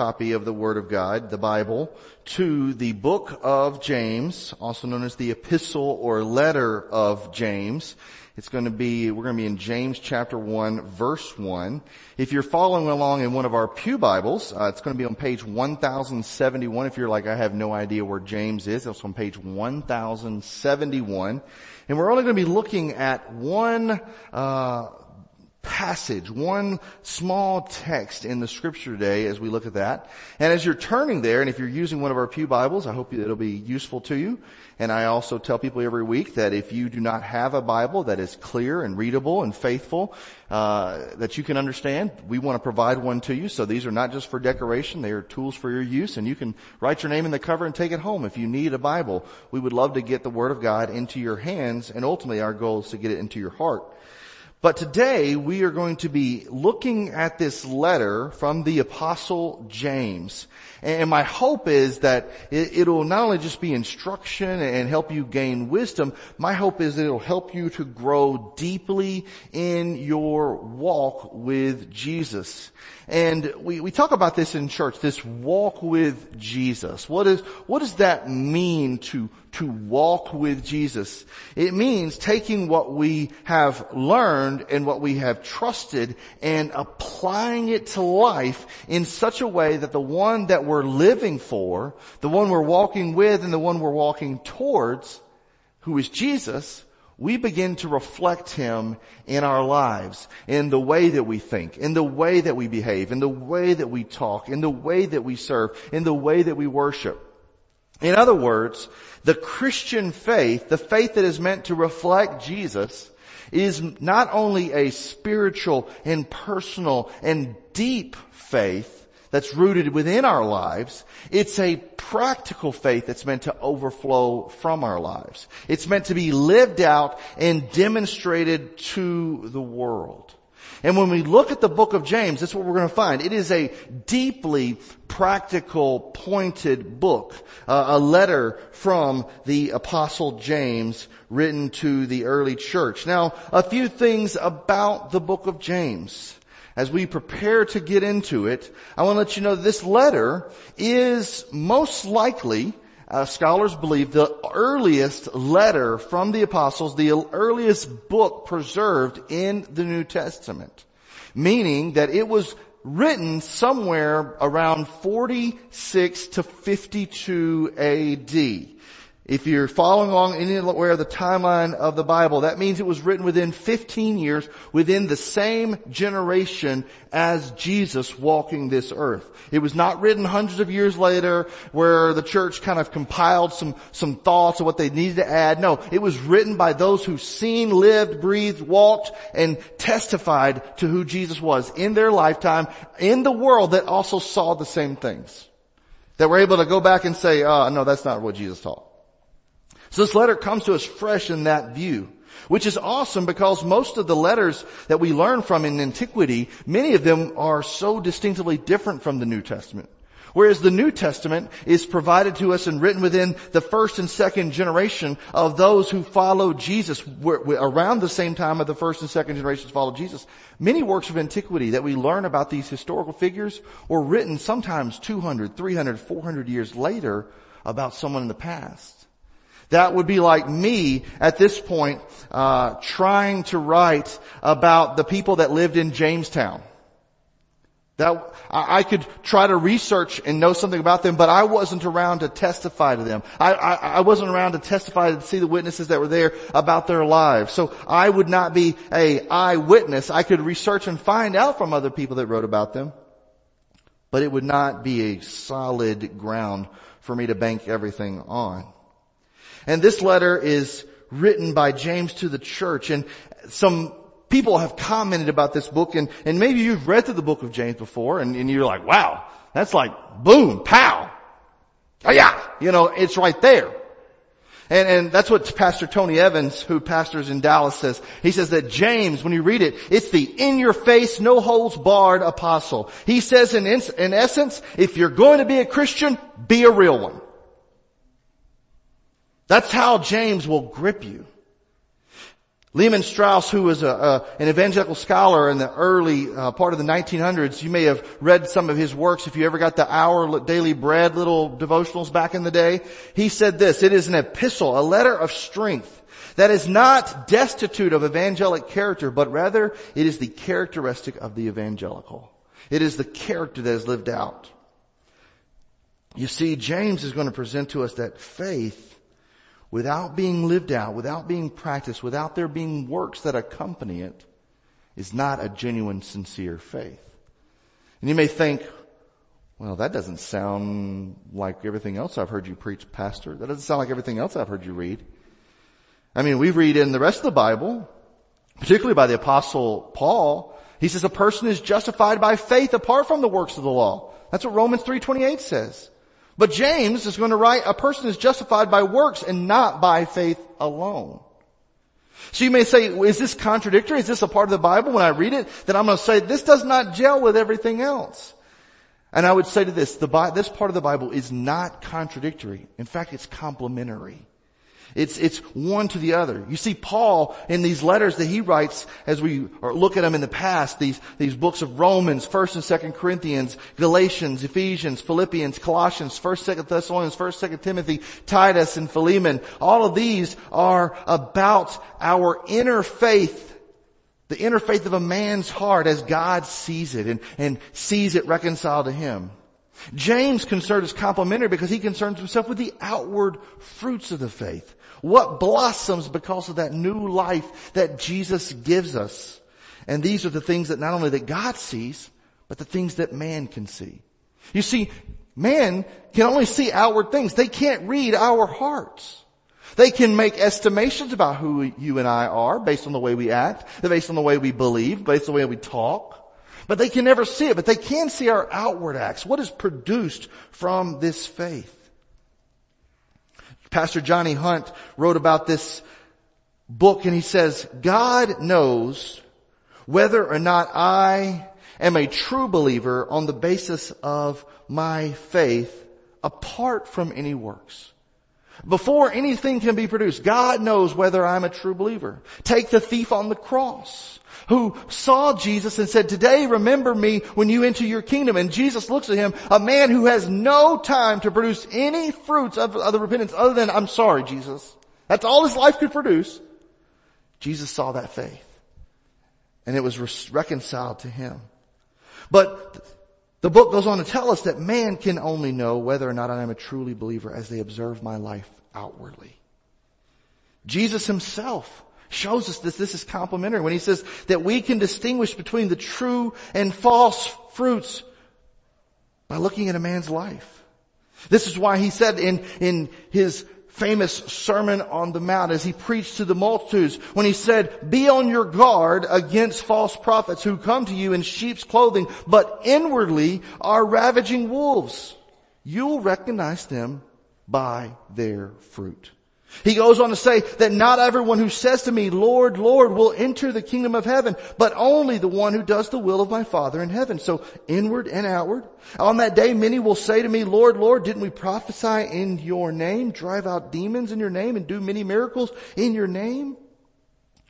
copy of the Word of God, the Bible, to the book of James, also known as the epistle or letter of James. It's going to be, we're going to be in James chapter 1 verse 1. If you're following along in one of our Pew Bibles, uh, it's going to be on page 1071. If you're like, I have no idea where James is, it's on page 1071. And we're only going to be looking at one, uh, passage, one small text in the scripture today as we look at that. And as you're turning there, and if you're using one of our Pew Bibles, I hope it'll be useful to you. And I also tell people every week that if you do not have a Bible that is clear and readable and faithful, uh, that you can understand, we want to provide one to you. So these are not just for decoration; they are tools for your use, and you can write your name in the cover and take it home if you need a Bible. We would love to get the Word of God into your hands, and ultimately our goal is to get it into your heart. But today we are going to be looking at this letter from the apostle James. And my hope is that it will not only just be instruction and help you gain wisdom, my hope is that it'll help you to grow deeply in your walk with Jesus. And we, we talk about this in church, this walk with Jesus. What is, what does that mean to, to walk with Jesus? It means taking what we have learned and what we have trusted and applying it to life in such a way that the one that we're living for, the one we're walking with and the one we're walking towards, who is Jesus, we begin to reflect Him in our lives, in the way that we think, in the way that we behave, in the way that we talk, in the way that we serve, in the way that we worship. In other words, the Christian faith, the faith that is meant to reflect Jesus, is not only a spiritual and personal and deep faith, that's rooted within our lives. It's a practical faith that's meant to overflow from our lives. It's meant to be lived out and demonstrated to the world. And when we look at the book of James, that's what we're going to find. It is a deeply practical, pointed book, uh, a letter from the apostle James written to the early church. Now, a few things about the book of James as we prepare to get into it, I want to let you know this letter is most likely, uh, scholars believe, the earliest letter from the apostles, the earliest book preserved in the New Testament. Meaning that it was written somewhere around 46 to 52 AD. If you're following along anywhere the timeline of the Bible, that means it was written within 15 years, within the same generation as Jesus walking this earth. It was not written hundreds of years later where the church kind of compiled some, some thoughts of what they needed to add. No, it was written by those who seen, lived, breathed, walked, and testified to who Jesus was in their lifetime in the world that also saw the same things. That were able to go back and say, uh, no, that's not what Jesus taught. So this letter comes to us fresh in that view, which is awesome because most of the letters that we learn from in antiquity, many of them are so distinctively different from the New Testament. Whereas the New Testament is provided to us and written within the first and second generation of those who followed Jesus around the same time of the first and second generations followed Jesus. Many works of antiquity that we learn about these historical figures were written sometimes 200, 300, 400 years later about someone in the past. That would be like me at this point, uh, trying to write about the people that lived in Jamestown. That, I could try to research and know something about them, but I wasn't around to testify to them. I, I, I, wasn't around to testify to see the witnesses that were there about their lives. So I would not be a eyewitness. I could research and find out from other people that wrote about them, but it would not be a solid ground for me to bank everything on. And this letter is written by James to the church and some people have commented about this book and, and maybe you've read through the book of James before and, and you're like, wow, that's like boom, pow. Oh yeah, you know, it's right there. And, and that's what Pastor Tony Evans, who pastors in Dallas says. He says that James, when you read it, it's the in your face, no holds barred apostle. He says in, in essence, if you're going to be a Christian, be a real one. That's how James will grip you. Lehman Strauss, who was a, a, an evangelical scholar in the early uh, part of the 1900s, you may have read some of his works if you ever got the Our Daily Bread little devotionals back in the day. He said this, it is an epistle, a letter of strength that is not destitute of evangelic character, but rather it is the characteristic of the evangelical. It is the character that is lived out. You see, James is going to present to us that faith without being lived out, without being practiced, without there being works that accompany it, is not a genuine, sincere faith. And you may think, well, that doesn't sound like everything else I've heard you preach, Pastor. That doesn't sound like everything else I've heard you read. I mean, we read in the rest of the Bible, particularly by the apostle Paul, he says a person is justified by faith apart from the works of the law. That's what Romans 3.28 says. But James is going to write, a person is justified by works and not by faith alone. So you may say, is this contradictory? Is this a part of the Bible? When I read it, then I'm going to say, this does not gel with everything else. And I would say to this, the, this part of the Bible is not contradictory. In fact, it's complementary. It's, it's one to the other. You see Paul in these letters that he writes as we look at them in the past, these, these books of Romans, 1st and 2nd Corinthians, Galatians, Ephesians, Philippians, Colossians, 1st, 2nd Thessalonians, 1st, 2nd Timothy, Titus, and Philemon. All of these are about our inner faith the inner faith of a man's heart as God sees it and, and sees it reconciled to Him. James' concern is complementary because he concerns himself with the outward fruits of the faith. What blossoms because of that new life that Jesus gives us? And these are the things that not only that God sees, but the things that man can see. You see, man can only see outward things. They can't read our hearts. They can make estimations about who you and I are based on the way we act, based on the way we believe, based on the way we talk. But they can never see it, but they can see our outward acts. What is produced from this faith? Pastor Johnny Hunt wrote about this book and he says, God knows whether or not I am a true believer on the basis of my faith apart from any works. Before anything can be produced, God knows whether I'm a true believer. Take the thief on the cross who saw Jesus and said, today remember me when you enter your kingdom. And Jesus looks at him, a man who has no time to produce any fruits of, of the repentance other than, I'm sorry, Jesus. That's all his life could produce. Jesus saw that faith and it was re- reconciled to him. But the book goes on to tell us that man can only know whether or not I am a truly believer as they observe my life outwardly. Jesus himself shows us that this is complementary when he says that we can distinguish between the true and false fruits by looking at a man's life. This is why he said in, in his famous Sermon on the Mount as he preached to the multitudes when he said, be on your guard against false prophets who come to you in sheep's clothing, but inwardly are ravaging wolves. You'll recognize them by their fruit. He goes on to say that not everyone who says to me, Lord, Lord, will enter the kingdom of heaven, but only the one who does the will of my Father in heaven. So inward and outward. On that day, many will say to me, Lord, Lord, didn't we prophesy in your name, drive out demons in your name, and do many miracles in your name?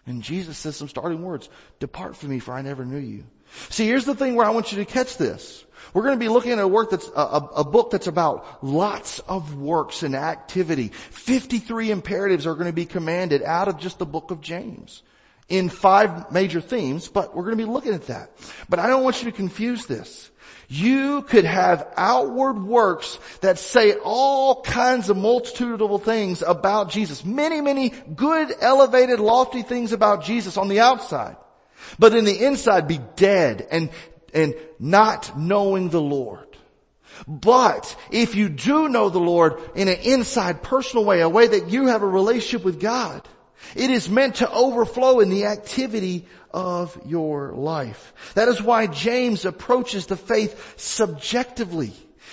And Jesus says some starting words, depart from me for I never knew you. See, here's the thing where I want you to catch this. We're going to be looking at a work that's a, a, a, book that's about lots of works and activity. 53 imperatives are going to be commanded out of just the book of James in five major themes, but we're going to be looking at that. But I don't want you to confuse this. You could have outward works that say all kinds of multitudinal things about Jesus. Many, many good, elevated, lofty things about Jesus on the outside. But in the inside be dead and and not knowing the Lord. But if you do know the Lord in an inside personal way, a way that you have a relationship with God, it is meant to overflow in the activity of your life. That is why James approaches the faith subjectively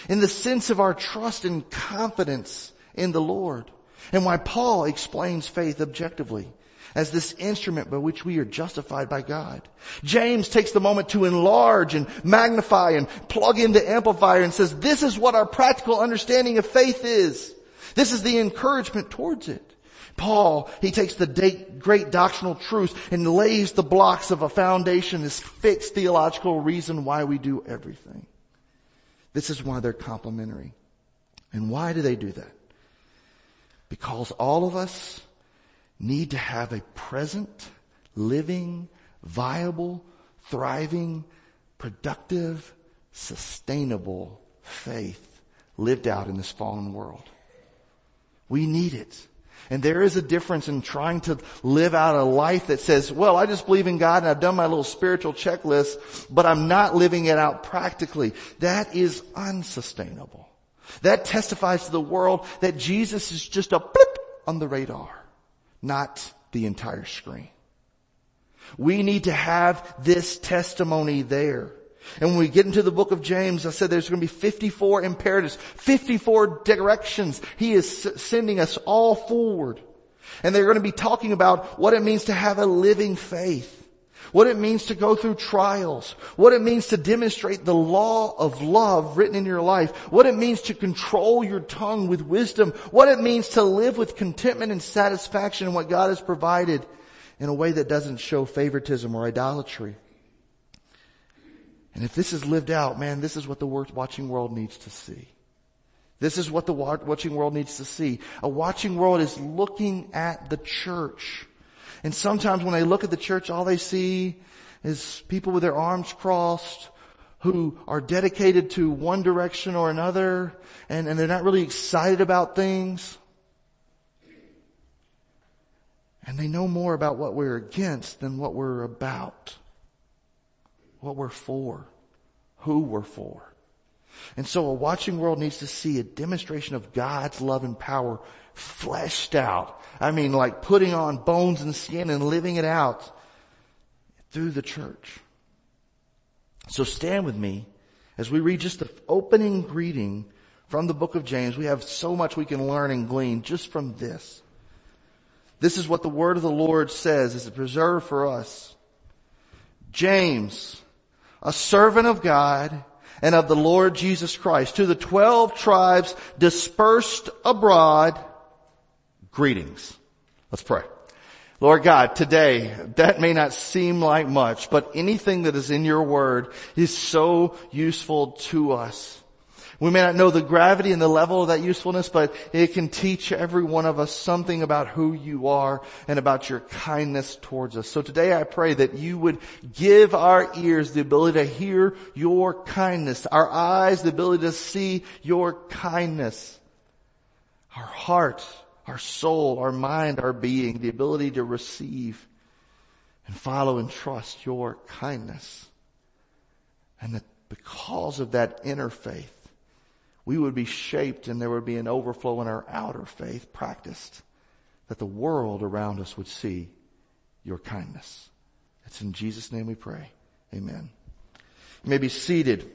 in the sense of our trust and confidence in the Lord. And why Paul explains faith objectively as this instrument by which we are justified by God. James takes the moment to enlarge and magnify and plug in the amplifier and says, this is what our practical understanding of faith is. This is the encouragement towards it. Paul, he takes the great doctrinal truth and lays the blocks of a foundation, this fixed theological reason why we do everything. This is why they're complementary. And why do they do that? Because all of us need to have a present, living, viable, thriving, productive, sustainable faith lived out in this fallen world. We need it. And there is a difference in trying to live out a life that says, well, I just believe in God and I've done my little spiritual checklist, but I'm not living it out practically. That is unsustainable. That testifies to the world that Jesus is just a blip on the radar, not the entire screen. We need to have this testimony there. And when we get into the book of James, I said there's going to be 54 imperatives, 54 directions. He is sending us all forward. And they're going to be talking about what it means to have a living faith. What it means to go through trials. What it means to demonstrate the law of love written in your life. What it means to control your tongue with wisdom. What it means to live with contentment and satisfaction in what God has provided in a way that doesn't show favoritism or idolatry. And if this is lived out, man, this is what the watching world needs to see. This is what the watching world needs to see. A watching world is looking at the church. And sometimes when they look at the church, all they see is people with their arms crossed who are dedicated to one direction or another and, and they're not really excited about things. And they know more about what we're against than what we're about what we're for, who we're for. And so a watching world needs to see a demonstration of God's love and power fleshed out. I mean, like putting on bones and skin and living it out through the church. So stand with me as we read just the opening greeting from the book of James. We have so much we can learn and glean just from this. This is what the word of the Lord says is preserved for us. James, a servant of God and of the Lord Jesus Christ. To the twelve tribes dispersed abroad, greetings. Let's pray. Lord God, today, that may not seem like much, but anything that is in your word is so useful to us. We may not know the gravity and the level of that usefulness, but it can teach every one of us something about who you are and about your kindness towards us. So today I pray that you would give our ears the ability to hear your kindness, our eyes the ability to see your kindness, our heart, our soul, our mind, our being, the ability to receive and follow and trust your kindness. And that because of that inner faith, we would be shaped and there would be an overflow in our outer faith practiced that the world around us would see your kindness. It's in Jesus' name we pray. Amen. You may be seated.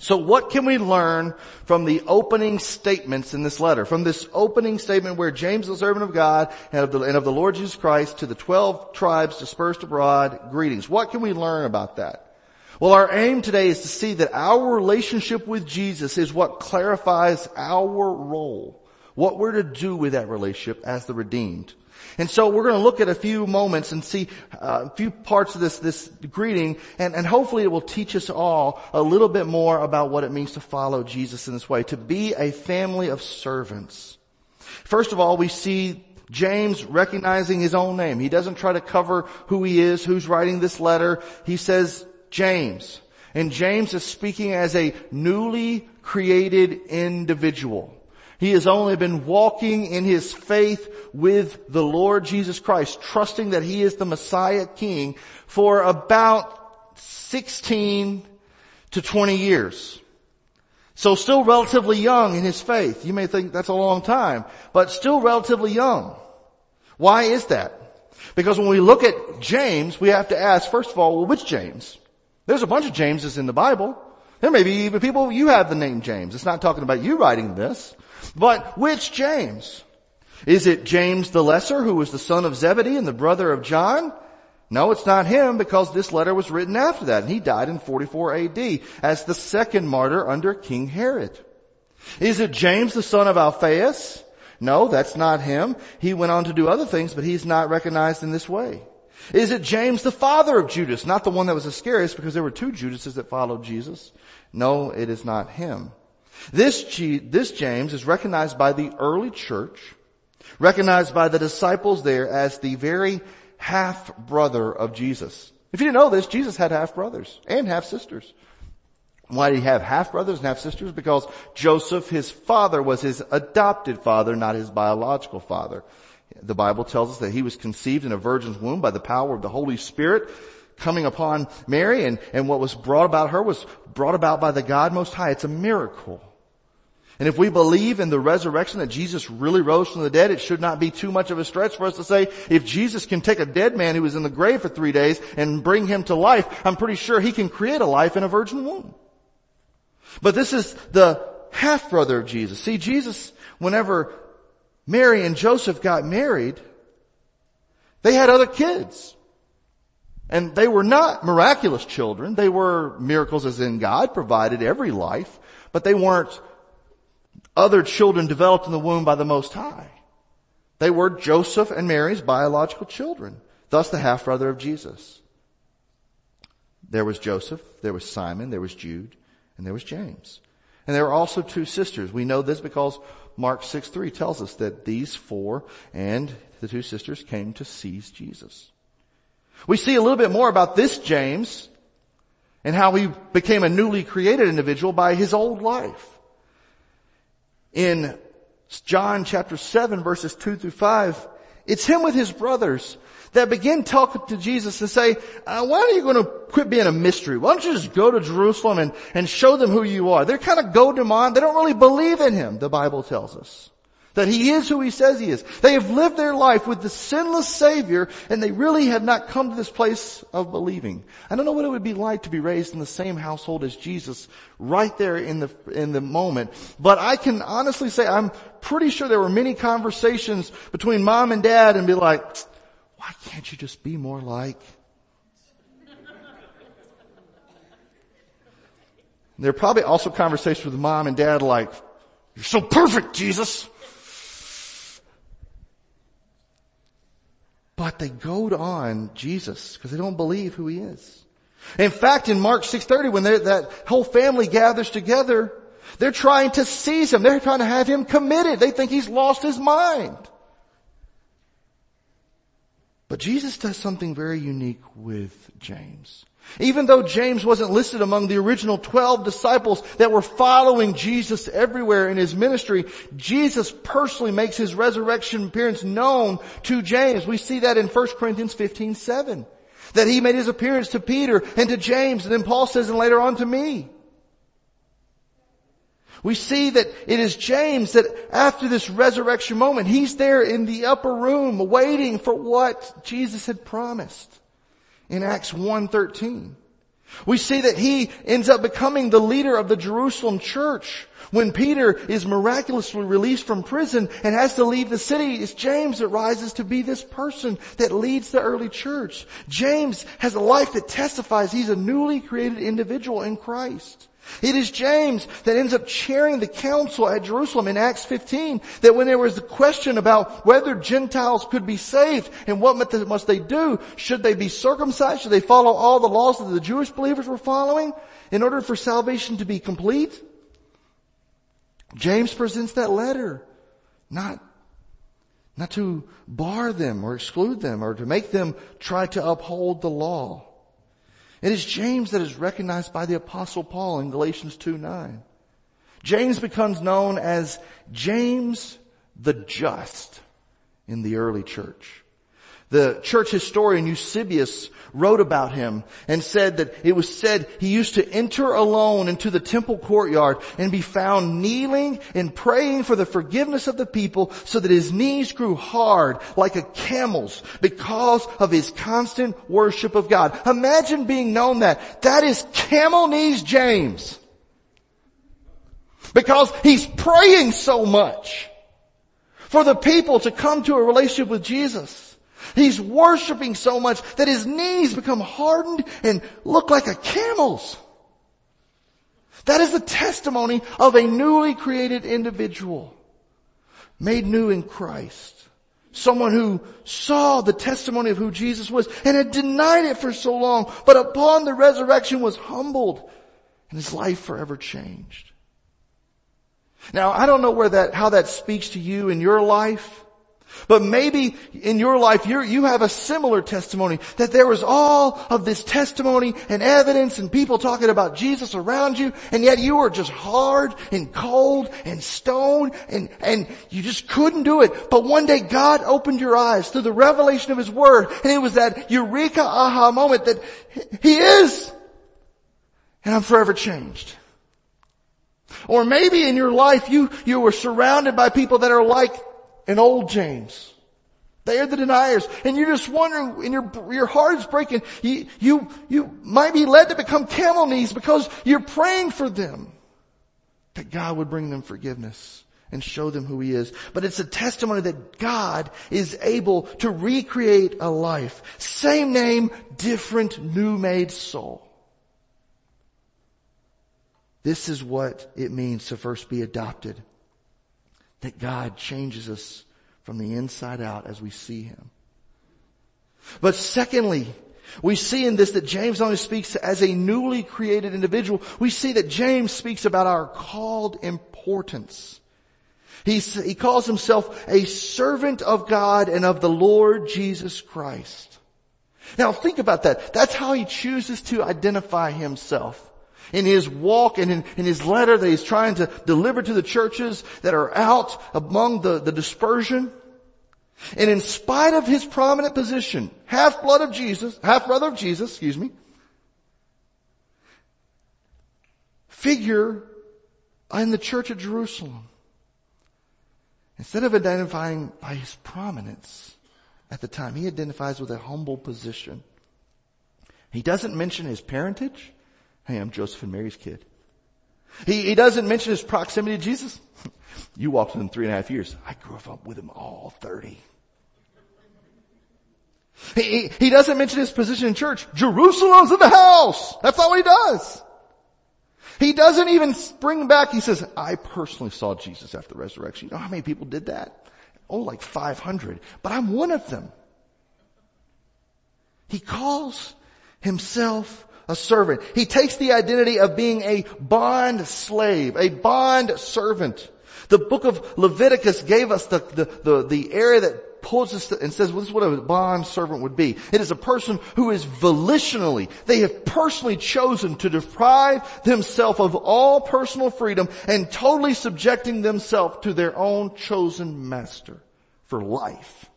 So what can we learn from the opening statements in this letter? From this opening statement where James, the servant of God and of the, and of the Lord Jesus Christ to the 12 tribes dispersed abroad, greetings. What can we learn about that? Well, our aim today is to see that our relationship with Jesus is what clarifies our role, what we're to do with that relationship as the redeemed. And so we're going to look at a few moments and see uh, a few parts of this, this greeting and, and hopefully it will teach us all a little bit more about what it means to follow Jesus in this way, to be a family of servants. First of all, we see James recognizing his own name. He doesn't try to cover who he is, who's writing this letter. He says, James. And James is speaking as a newly created individual. He has only been walking in his faith with the Lord Jesus Christ, trusting that he is the Messiah King for about 16 to 20 years. So still relatively young in his faith. You may think that's a long time, but still relatively young. Why is that? Because when we look at James, we have to ask, first of all, well, which James? There's a bunch of Jameses in the Bible. There may be even people, you have the name James. It's not talking about you writing this. But which James? Is it James the Lesser who was the son of Zebedee and the brother of John? No, it's not him because this letter was written after that and he died in 44 AD as the second martyr under King Herod. Is it James the son of Alphaeus? No, that's not him. He went on to do other things, but he's not recognized in this way. Is it James, the father of Judas, not the one that was Iscariot, because there were two Judases that followed Jesus? No, it is not him. This, G, this James is recognized by the early church, recognized by the disciples there as the very half brother of Jesus. If you didn't know this, Jesus had half brothers and half sisters. Why did he have half brothers and half sisters? Because Joseph, his father, was his adopted father, not his biological father. The Bible tells us that he was conceived in a virgin's womb by the power of the Holy Spirit coming upon Mary and, and what was brought about her was brought about by the God Most High. It's a miracle. And if we believe in the resurrection that Jesus really rose from the dead, it should not be too much of a stretch for us to say, if Jesus can take a dead man who was in the grave for three days and bring him to life, I'm pretty sure he can create a life in a virgin womb. But this is the half brother of Jesus. See, Jesus, whenever Mary and Joseph got married, they had other kids. And they were not miraculous children. They were miracles as in God provided every life, but they weren't other children developed in the womb by the Most High. They were Joseph and Mary's biological children, thus the half brother of Jesus. There was Joseph, there was Simon, there was Jude, and there was James. And there were also two sisters. We know this because Mark 6 3 tells us that these four and the two sisters came to seize Jesus. We see a little bit more about this James and how he became a newly created individual by his old life. In John chapter 7 verses 2 through 5, it's him with his brothers that begin talking to Jesus and say, uh, why are you going to quit being a mystery? Why don't you just go to Jerusalem and, and show them who you are? They're kind of goading him on. They don't really believe in him, the Bible tells us. That he is who he says he is. They have lived their life with the sinless savior and they really have not come to this place of believing. I don't know what it would be like to be raised in the same household as Jesus right there in the, in the moment. But I can honestly say I'm pretty sure there were many conversations between mom and dad and be like, why can't you just be more like? There are probably also conversations with mom and dad like, you're so perfect, Jesus. But they goad on Jesus because they don't believe who he is. In fact, in Mark 6.30, when that whole family gathers together, they're trying to seize him. They're trying to have him committed. They think he's lost his mind. But Jesus does something very unique with James. Even though James wasn't listed among the original 12 disciples that were following Jesus everywhere in his ministry, Jesus personally makes his resurrection appearance known to James. We see that in 1 Corinthians 15, 7. That he made his appearance to Peter and to James, and then Paul says, and later on to me. We see that it is James that after this resurrection moment, he's there in the upper room waiting for what Jesus had promised in Acts 1.13. We see that he ends up becoming the leader of the Jerusalem church. When Peter is miraculously released from prison and has to leave the city, it's James that rises to be this person that leads the early church. James has a life that testifies he's a newly created individual in Christ. It is James that ends up chairing the council at Jerusalem in Acts 15 that when there was the question about whether Gentiles could be saved and what must they do, should they be circumcised, should they follow all the laws that the Jewish believers were following in order for salvation to be complete? James presents that letter, not, not to bar them or exclude them or to make them try to uphold the law. It is James that is recognized by the apostle Paul in Galatians 2 9. James becomes known as James the Just in the early church. The church historian Eusebius wrote about him and said that it was said he used to enter alone into the temple courtyard and be found kneeling and praying for the forgiveness of the people so that his knees grew hard like a camel's because of his constant worship of God. Imagine being known that. That is camel knees James. Because he's praying so much for the people to come to a relationship with Jesus. He's worshiping so much that his knees become hardened and look like a camel's. That is the testimony of a newly created individual. made new in Christ. Someone who saw the testimony of who Jesus was and had denied it for so long, but upon the resurrection was humbled and his life forever changed. Now, I don't know where that, how that speaks to you in your life, but maybe in your life you you have a similar testimony that there was all of this testimony and evidence and people talking about Jesus around you and yet you were just hard and cold and stone and, and you just couldn't do it. But one day God opened your eyes through the revelation of His Word and it was that eureka aha moment that He is and I'm forever changed. Or maybe in your life you, you were surrounded by people that are like an old James. They are the deniers. And you're just wondering, and your, your heart is breaking. You, you, you might be led to become camel knees because you're praying for them. That God would bring them forgiveness and show them who He is. But it's a testimony that God is able to recreate a life. Same name, different new made soul. This is what it means to first be adopted. That God changes us from the inside out as we see Him. But secondly, we see in this that James only speaks as a newly created individual. We see that James speaks about our called importance. He, he calls himself a servant of God and of the Lord Jesus Christ. Now think about that. That's how he chooses to identify himself in his walk and in, in, his letter that he's trying to deliver to the churches that are out among the, the dispersion. And in spite of his prominent position, half blood of Jesus, half brother of Jesus, excuse me, figure in the church of Jerusalem, instead of identifying by his prominence at the time, he identifies with a humble position. He doesn't mention his parentage. Hey, I'm Joseph and Mary's kid. He, he doesn't mention his proximity to Jesus. you walked with him three and a half years. I grew up with him all 30. He, he doesn't mention his position in church. Jerusalem's in the house. That's not what he does. He doesn't even bring back, he says, I personally saw Jesus after the resurrection. You know how many people did that? Oh, like 500. But I'm one of them. He calls himself a servant. He takes the identity of being a bond slave, a bond servant. The book of Leviticus gave us the, the, the, the area that pulls us and says, well, this is what a bond servant would be. It is a person who is volitionally, they have personally chosen to deprive themselves of all personal freedom and totally subjecting themselves to their own chosen master for life.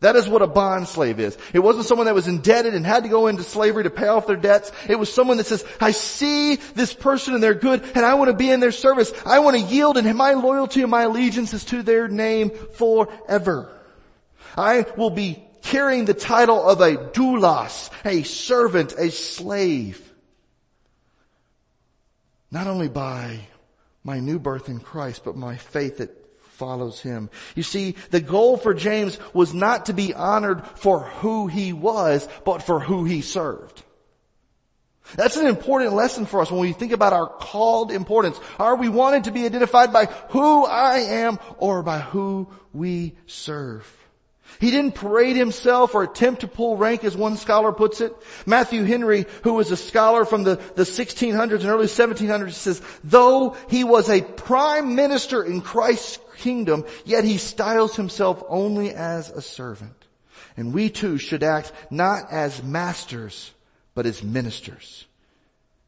That is what a bond slave is. It wasn't someone that was indebted and had to go into slavery to pay off their debts. It was someone that says, I see this person and they're good and I want to be in their service. I want to yield and my loyalty and my allegiance is to their name forever. I will be carrying the title of a doulos, a servant, a slave. Not only by my new birth in Christ, but my faith that follows him. You see, the goal for James was not to be honored for who he was, but for who he served. That's an important lesson for us when we think about our called importance. Are we wanting to be identified by who I am or by who we serve? He didn't parade himself or attempt to pull rank as one scholar puts it. Matthew Henry, who was a scholar from the, the 1600s and early 1700s says, though he was a prime minister in Christ's kingdom, yet he styles himself only as a servant. And we too should act not as masters, but as ministers.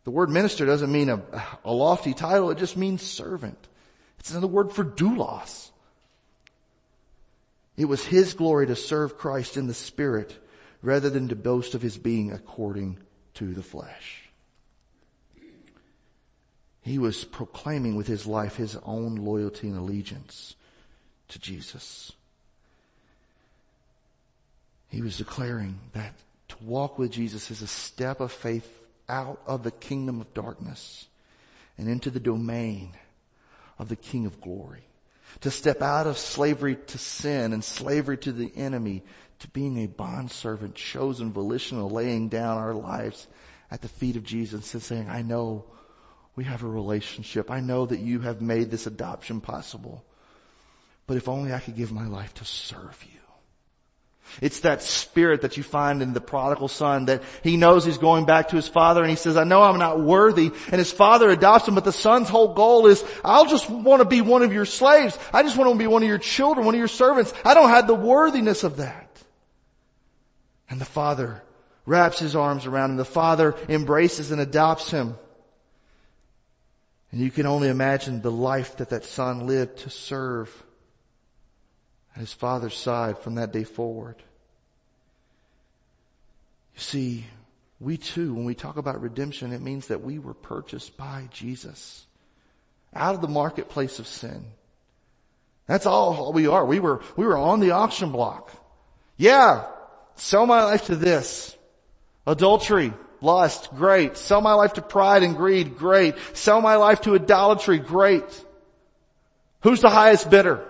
The word minister doesn't mean a, a lofty title, it just means servant. It's another word for doulos. It was his glory to serve Christ in the spirit rather than to boast of his being according to the flesh. He was proclaiming with his life his own loyalty and allegiance to Jesus. He was declaring that to walk with Jesus is a step of faith out of the kingdom of darkness and into the domain of the King of glory. To step out of slavery to sin and slavery to the enemy to being a bondservant chosen volitional laying down our lives at the feet of Jesus and saying, I know we have a relationship. I know that you have made this adoption possible. but if only I could give my life to serve you. It's that spirit that you find in the prodigal son that he knows he's going back to his father and he says, I know I'm not worthy. And his father adopts him, but the son's whole goal is, I'll just want to be one of your slaves. I just want to be one of your children, one of your servants. I don't have the worthiness of that. And the father wraps his arms around him. The father embraces and adopts him. And you can only imagine the life that that son lived to serve at his father's side from that day forward. You see, we too, when we talk about redemption, it means that we were purchased by Jesus out of the marketplace of sin. That's all we are. We were, we were on the auction block. Yeah, sell my life to this. Adultery, lust, great. Sell my life to pride and greed, great. Sell my life to idolatry, great. Who's the highest bidder?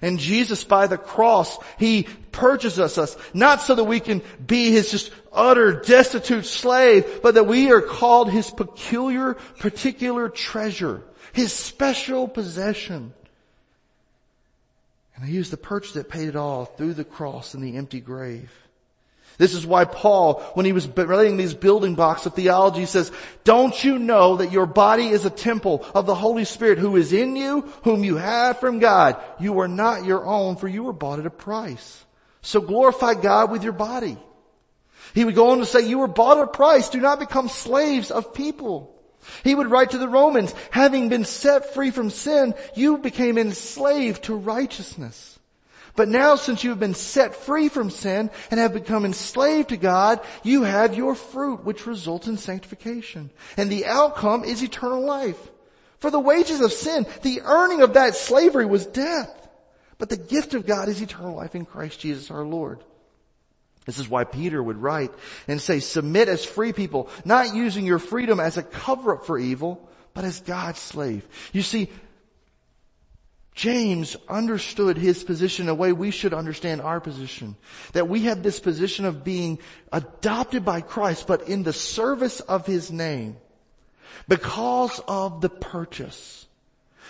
And Jesus by the cross, He purchases us, not so that we can be His just utter destitute slave, but that we are called His peculiar, particular treasure, His special possession. And He used the purchase that paid it all through the cross and the empty grave. This is why Paul, when he was writing these building blocks of theology, says, don't you know that your body is a temple of the Holy Spirit who is in you, whom you have from God? You are not your own, for you were bought at a price. So glorify God with your body. He would go on to say, you were bought at a price. Do not become slaves of people. He would write to the Romans, having been set free from sin, you became enslaved to righteousness. But now since you have been set free from sin and have become enslaved to God, you have your fruit which results in sanctification. And the outcome is eternal life. For the wages of sin, the earning of that slavery was death. But the gift of God is eternal life in Christ Jesus our Lord. This is why Peter would write and say, submit as free people, not using your freedom as a cover up for evil, but as God's slave. You see, James understood his position a way we should understand our position. That we have this position of being adopted by Christ, but in the service of his name. Because of the purchase.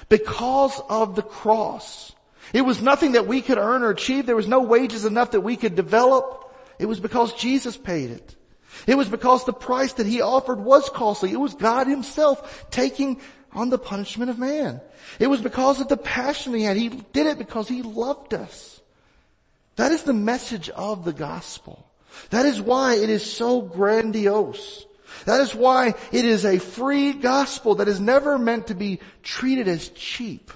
Because of the cross. It was nothing that we could earn or achieve. There was no wages enough that we could develop. It was because Jesus paid it. It was because the price that he offered was costly. It was God himself taking on the punishment of man. It was because of the passion he had. He did it because he loved us. That is the message of the gospel. That is why it is so grandiose. That is why it is a free gospel that is never meant to be treated as cheap.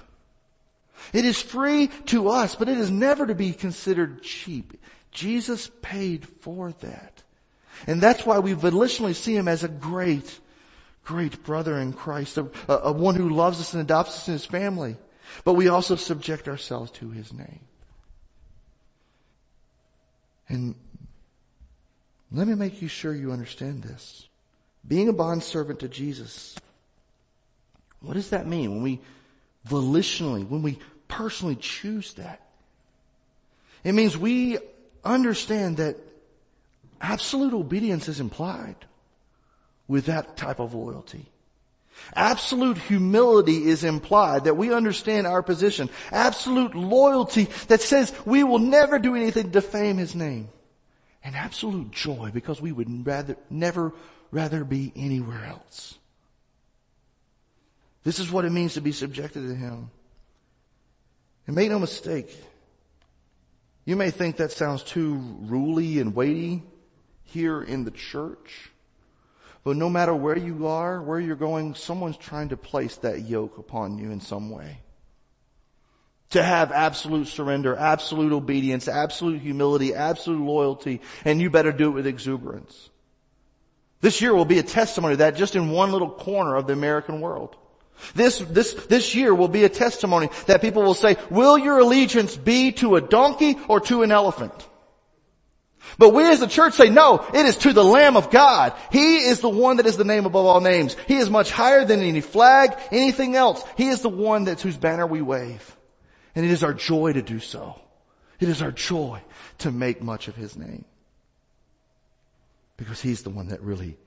It is free to us, but it is never to be considered cheap. Jesus paid for that. And that's why we volitionally see him as a great great brother in Christ, a, a, one who loves us and adopts us in his family. But we also subject ourselves to his name. And let me make you sure you understand this. Being a bondservant to Jesus, what does that mean when we volitionally, when we personally choose that? It means we understand that absolute obedience is implied with that type of loyalty. Absolute humility is implied that we understand our position. Absolute loyalty that says we will never do anything to defame His name. And absolute joy because we would rather, never rather be anywhere else. This is what it means to be subjected to Him. And make no mistake, you may think that sounds too ruly and weighty here in the church. But no matter where you are, where you're going, someone's trying to place that yoke upon you in some way. To have absolute surrender, absolute obedience, absolute humility, absolute loyalty, and you better do it with exuberance. This year will be a testimony of that just in one little corner of the American world. This, this, this year will be a testimony that people will say, will your allegiance be to a donkey or to an elephant? But we as the church say, no, it is to the Lamb of God. He is the one that is the name above all names. He is much higher than any flag, anything else. He is the one that's whose banner we wave. And it is our joy to do so. It is our joy to make much of His name. Because He's the one that really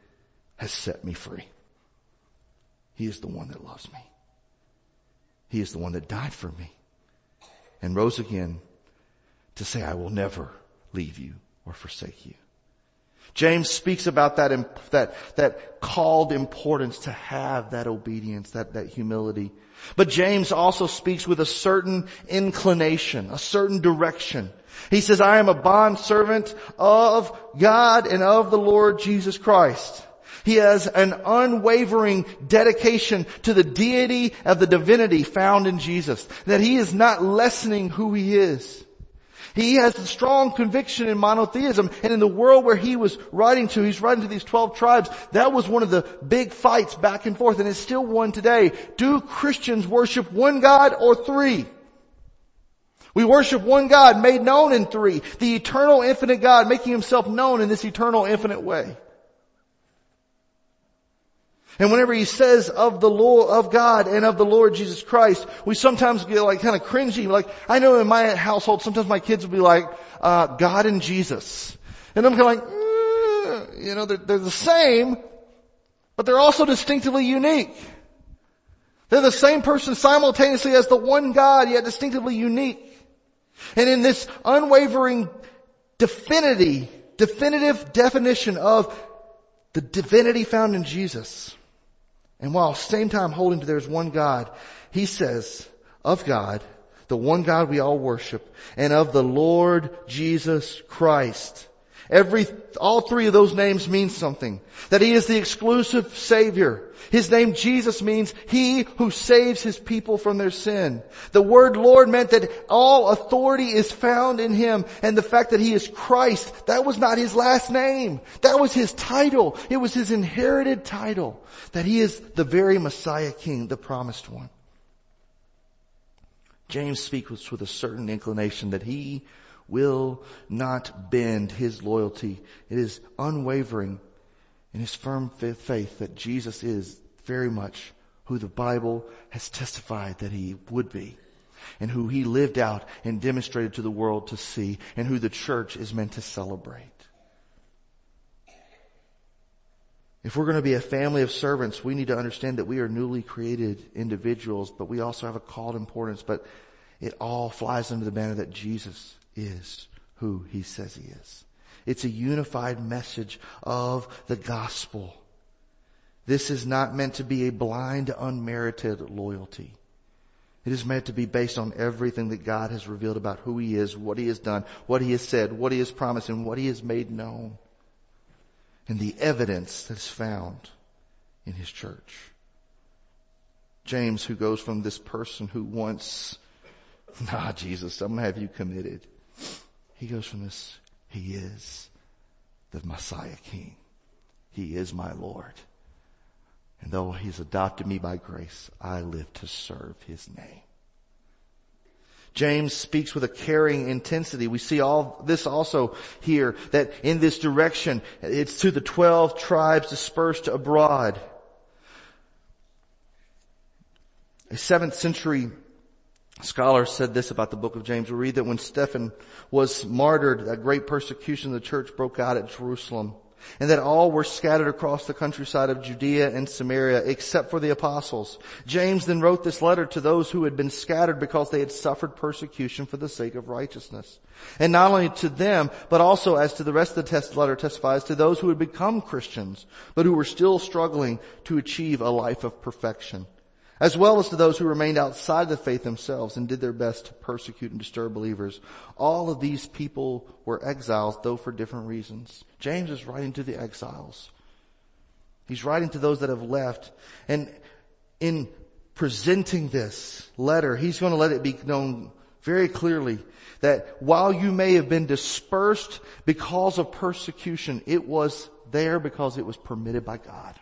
has set me free. He is the one that loves me. He is the one that died for me and rose again to say, I will never leave you or forsake you. James speaks about that, that, that called importance to have that obedience, that, that humility. But James also speaks with a certain inclination, a certain direction. He says, I am a bond servant of God and of the Lord Jesus Christ. He has an unwavering dedication to the deity of the divinity found in Jesus. That he is not lessening who he is. He has a strong conviction in monotheism and in the world where he was writing to, he's writing to these 12 tribes, that was one of the big fights back and forth and it's still one today. Do Christians worship one God or three? We worship one God made known in three, the eternal infinite God making himself known in this eternal infinite way. And whenever he says of the Lord, of God and of the Lord Jesus Christ, we sometimes get like kind of cringy. Like, I know in my household, sometimes my kids will be like, uh, God and Jesus. And I'm kind of like, mm, you know, they're, they're the same, but they're also distinctively unique. They're the same person simultaneously as the one God, yet distinctively unique. And in this unwavering definity, definitive definition of the divinity found in Jesus, and while same time holding to there's one God, he says of God, the one God we all worship, and of the Lord Jesus Christ. Every, all three of those names mean something. That He is the exclusive Savior. His name Jesus means He who saves His people from their sin. The word Lord meant that all authority is found in Him and the fact that He is Christ, that was not His last name. That was His title. It was His inherited title. That He is the very Messiah King, the promised one. James speaks with a certain inclination that He will not bend his loyalty. It is unwavering in his firm faith that Jesus is very much who the Bible has testified that he would be and who he lived out and demonstrated to the world to see and who the church is meant to celebrate. If we're going to be a family of servants, we need to understand that we are newly created individuals, but we also have a called importance, but it all flies under the banner that Jesus is who he says he is. It's a unified message of the gospel. This is not meant to be a blind, unmerited loyalty. It is meant to be based on everything that God has revealed about who he is, what he has done, what he has said, what he has promised, and what he has made known. And the evidence that is found in his church. James, who goes from this person who once, nah, Jesus, I'm to have you committed he goes from this, He is the Messiah King. He is my Lord. And though He's adopted me by grace, I live to serve His name. James speaks with a caring intensity. We see all this also here, that in this direction, it's to the twelve tribes dispersed abroad. A seventh century scholar said this about the book of James. We read that when Stephen was martyred, a great persecution of the church broke out at Jerusalem. And that all were scattered across the countryside of Judea and Samaria except for the apostles. James then wrote this letter to those who had been scattered because they had suffered persecution for the sake of righteousness. And not only to them, but also as to the rest of the test letter testifies to those who had become Christians, but who were still struggling to achieve a life of perfection as well as to those who remained outside the faith themselves and did their best to persecute and disturb believers. All of these people were exiles, though for different reasons. James is writing to the exiles. He's writing to those that have left. And in presenting this letter, he's going to let it be known very clearly that while you may have been dispersed because of persecution, it was there because it was permitted by God.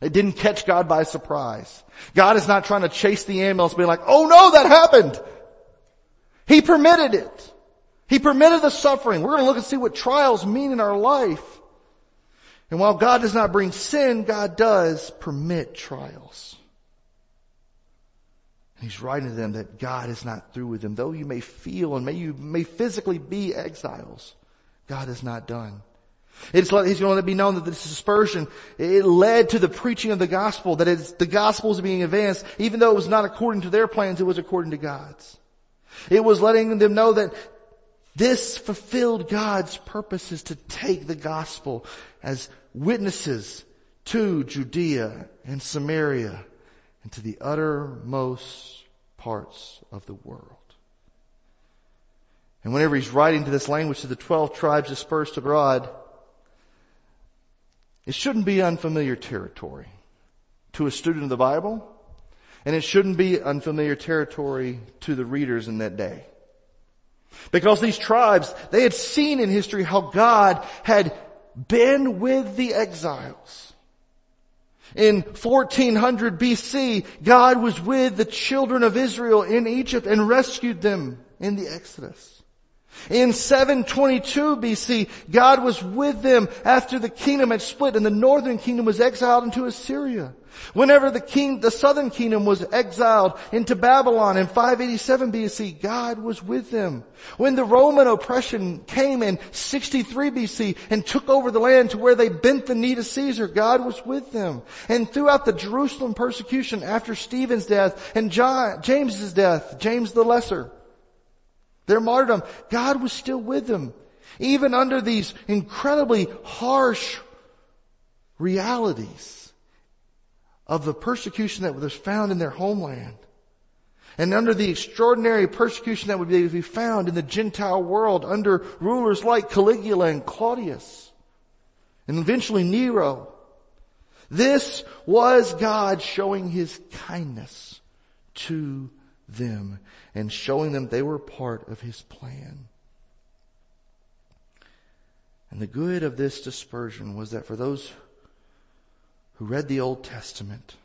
It didn't catch God by surprise. God is not trying to chase the ambulance being like, oh no, that happened. He permitted it. He permitted the suffering. We're going to look and see what trials mean in our life. And while God does not bring sin, God does permit trials. And he's writing to them that God is not through with them. Though you may feel and may you may physically be exiles, God is not done. It's he's going to let it be known that this dispersion, it led to the preaching of the gospel, that it's, the gospel was being advanced, even though it was not according to their plans, it was according to God's. It was letting them know that this fulfilled God's purposes to take the gospel as witnesses to Judea and Samaria and to the uttermost parts of the world. And whenever he's writing to this language to the 12 tribes dispersed abroad, it shouldn't be unfamiliar territory to a student of the Bible, and it shouldn't be unfamiliar territory to the readers in that day. Because these tribes, they had seen in history how God had been with the exiles. In 1400 BC, God was with the children of Israel in Egypt and rescued them in the Exodus. In 722 BC, God was with them after the kingdom had split and the northern kingdom was exiled into Assyria. Whenever the king, the southern kingdom was exiled into Babylon in 587 BC, God was with them. When the Roman oppression came in 63 BC and took over the land to where they bent the knee to Caesar, God was with them. And throughout the Jerusalem persecution after Stephen's death and John, James's death, James the Lesser, their martyrdom, God was still with them. Even under these incredibly harsh realities of the persecution that was found in their homeland. And under the extraordinary persecution that would be found in the Gentile world under rulers like Caligula and Claudius. And eventually Nero. This was God showing his kindness to them and showing them they were part of his plan. And the good of this dispersion was that for those who read the Old Testament,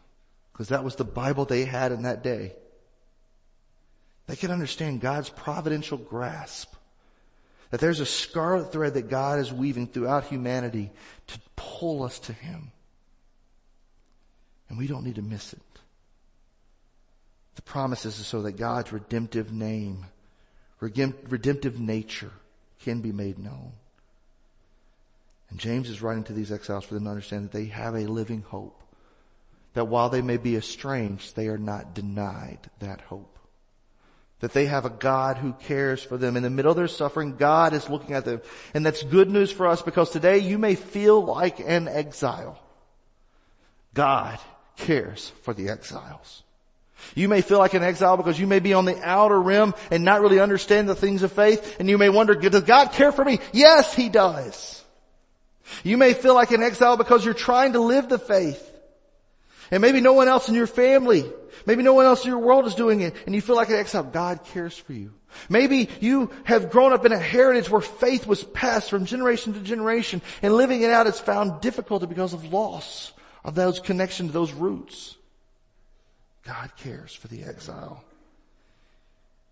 because that was the Bible they had in that day, they could understand God's providential grasp. That there's a scarlet thread that God is weaving throughout humanity to pull us to Him. And we don't need to miss it. Promises is so that God's redemptive name, redemptive nature can be made known. And James is writing to these exiles for them to understand that they have a living hope. That while they may be estranged, they are not denied that hope. That they have a God who cares for them. In the middle of their suffering, God is looking at them. And that's good news for us because today you may feel like an exile. God cares for the exiles. You may feel like an exile because you may be on the outer rim and not really understand the things of faith and you may wonder, does God care for me? Yes, He does. You may feel like an exile because you're trying to live the faith. And maybe no one else in your family, maybe no one else in your world is doing it and you feel like an exile. God cares for you. Maybe you have grown up in a heritage where faith was passed from generation to generation and living it out is found difficult because of loss of those connections, those roots. God cares for the exile.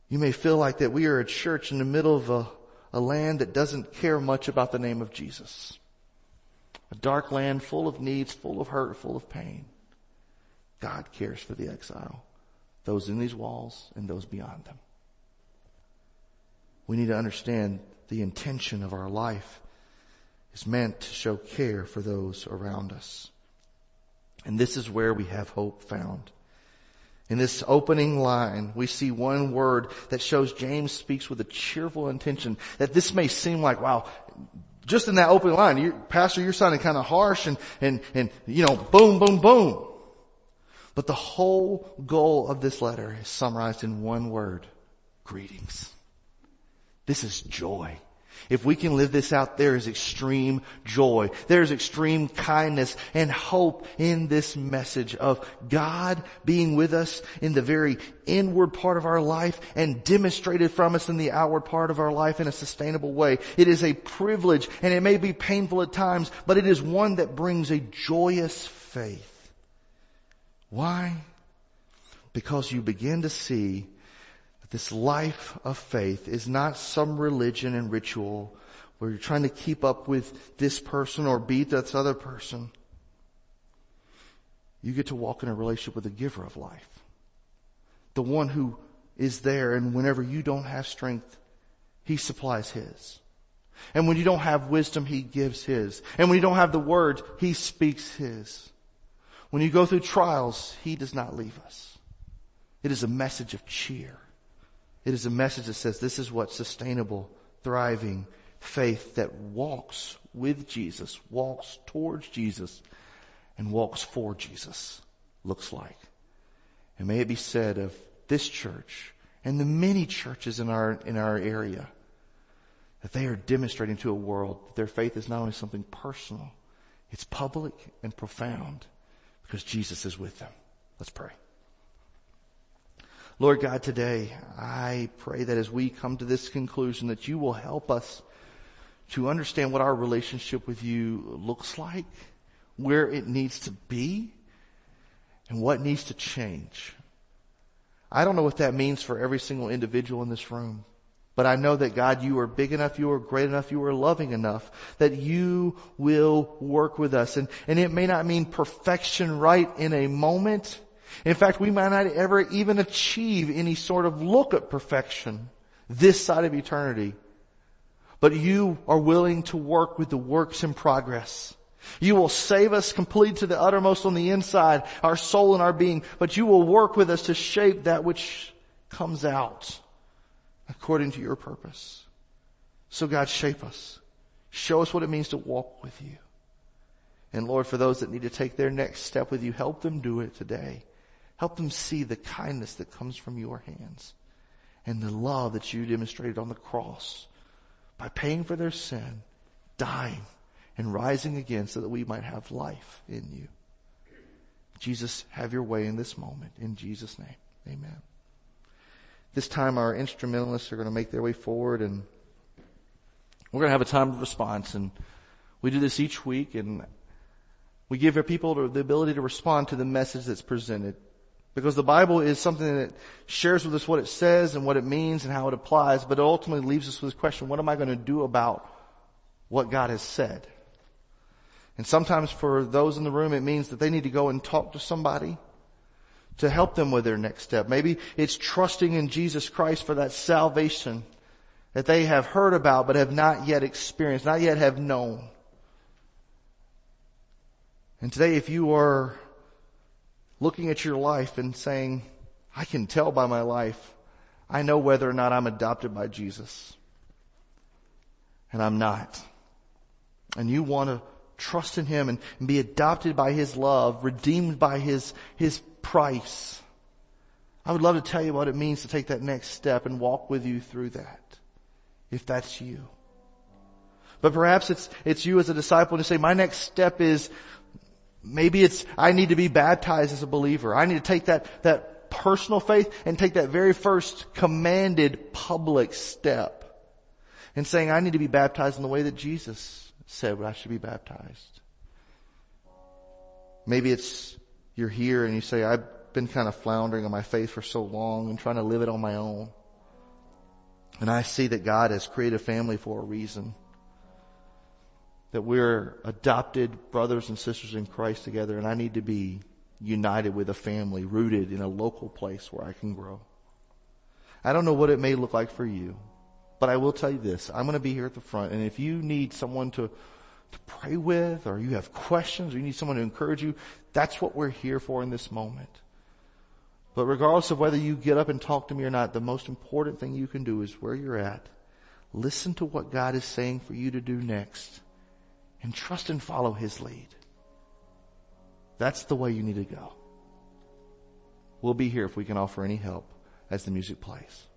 You may feel like that we are a church in the middle of a, a land that doesn't care much about the name of Jesus. A dark land full of needs, full of hurt, full of pain. God cares for the exile. Those in these walls and those beyond them. We need to understand the intention of our life is meant to show care for those around us. And this is where we have hope found. In this opening line, we see one word that shows James speaks with a cheerful intention that this may seem like, wow, just in that opening line, you, pastor, you're sounding kind of harsh and, and, and, you know, boom, boom, boom. But the whole goal of this letter is summarized in one word, greetings. This is joy. If we can live this out, there is extreme joy. There is extreme kindness and hope in this message of God being with us in the very inward part of our life and demonstrated from us in the outward part of our life in a sustainable way. It is a privilege and it may be painful at times, but it is one that brings a joyous faith. Why? Because you begin to see this life of faith is not some religion and ritual where you're trying to keep up with this person or beat this other person. You get to walk in a relationship with the giver of life. The one who is there and whenever you don't have strength, he supplies his. And when you don't have wisdom, He gives His. And when you don't have the words, He speaks His. When you go through trials, He does not leave us. It is a message of cheer. It is a message that says this is what sustainable, thriving faith that walks with Jesus, walks towards Jesus, and walks for Jesus looks like. And may it be said of this church and the many churches in our, in our area that they are demonstrating to a world that their faith is not only something personal, it's public and profound because Jesus is with them. Let's pray. Lord God, today I pray that as we come to this conclusion that you will help us to understand what our relationship with you looks like, where it needs to be, and what needs to change. I don't know what that means for every single individual in this room. But I know that God, you are big enough, you are great enough, you are loving enough that you will work with us. And, and it may not mean perfection right in a moment. In fact, we might not ever even achieve any sort of look at perfection this side of eternity. But you are willing to work with the works in progress. You will save us complete to the uttermost on the inside, our soul and our being, but you will work with us to shape that which comes out according to your purpose. So God, shape us. Show us what it means to walk with you. And Lord, for those that need to take their next step with you, help them do it today. Help them see the kindness that comes from your hands and the love that you demonstrated on the cross by paying for their sin, dying, and rising again so that we might have life in you. Jesus, have your way in this moment. In Jesus' name, amen. This time our instrumentalists are going to make their way forward and we're going to have a time of response and we do this each week and we give our people the ability to respond to the message that's presented. Because the Bible is something that shares with us what it says and what it means and how it applies, but it ultimately leaves us with this question, what am I going to do about what God has said? And sometimes for those in the room, it means that they need to go and talk to somebody to help them with their next step. Maybe it's trusting in Jesus Christ for that salvation that they have heard about but have not yet experienced, not yet have known. And today if you are looking at your life and saying, I can tell by my life, I know whether or not I'm adopted by Jesus. And I'm not. And you want to trust in Him and, and be adopted by His love, redeemed by His, His price. I would love to tell you what it means to take that next step and walk with you through that. If that's you. But perhaps it's, it's you as a disciple to say, my next step is, maybe it's, I need to be baptized as a believer. I need to take that, that personal faith and take that very first commanded public step. And saying, I need to be baptized in the way that Jesus said I should be baptized. Maybe it's you're here and you say, I've been kind of floundering on my faith for so long and trying to live it on my own. And I see that God has created a family for a reason. That we're adopted brothers and sisters in Christ together and I need to be united with a family rooted in a local place where I can grow. I don't know what it may look like for you, but I will tell you this. I'm going to be here at the front and if you need someone to to pray with or you have questions or you need someone to encourage you, that's what we're here for in this moment. But regardless of whether you get up and talk to me or not, the most important thing you can do is where you're at. Listen to what God is saying for you to do next and trust and follow His lead. That's the way you need to go. We'll be here if we can offer any help as the music plays.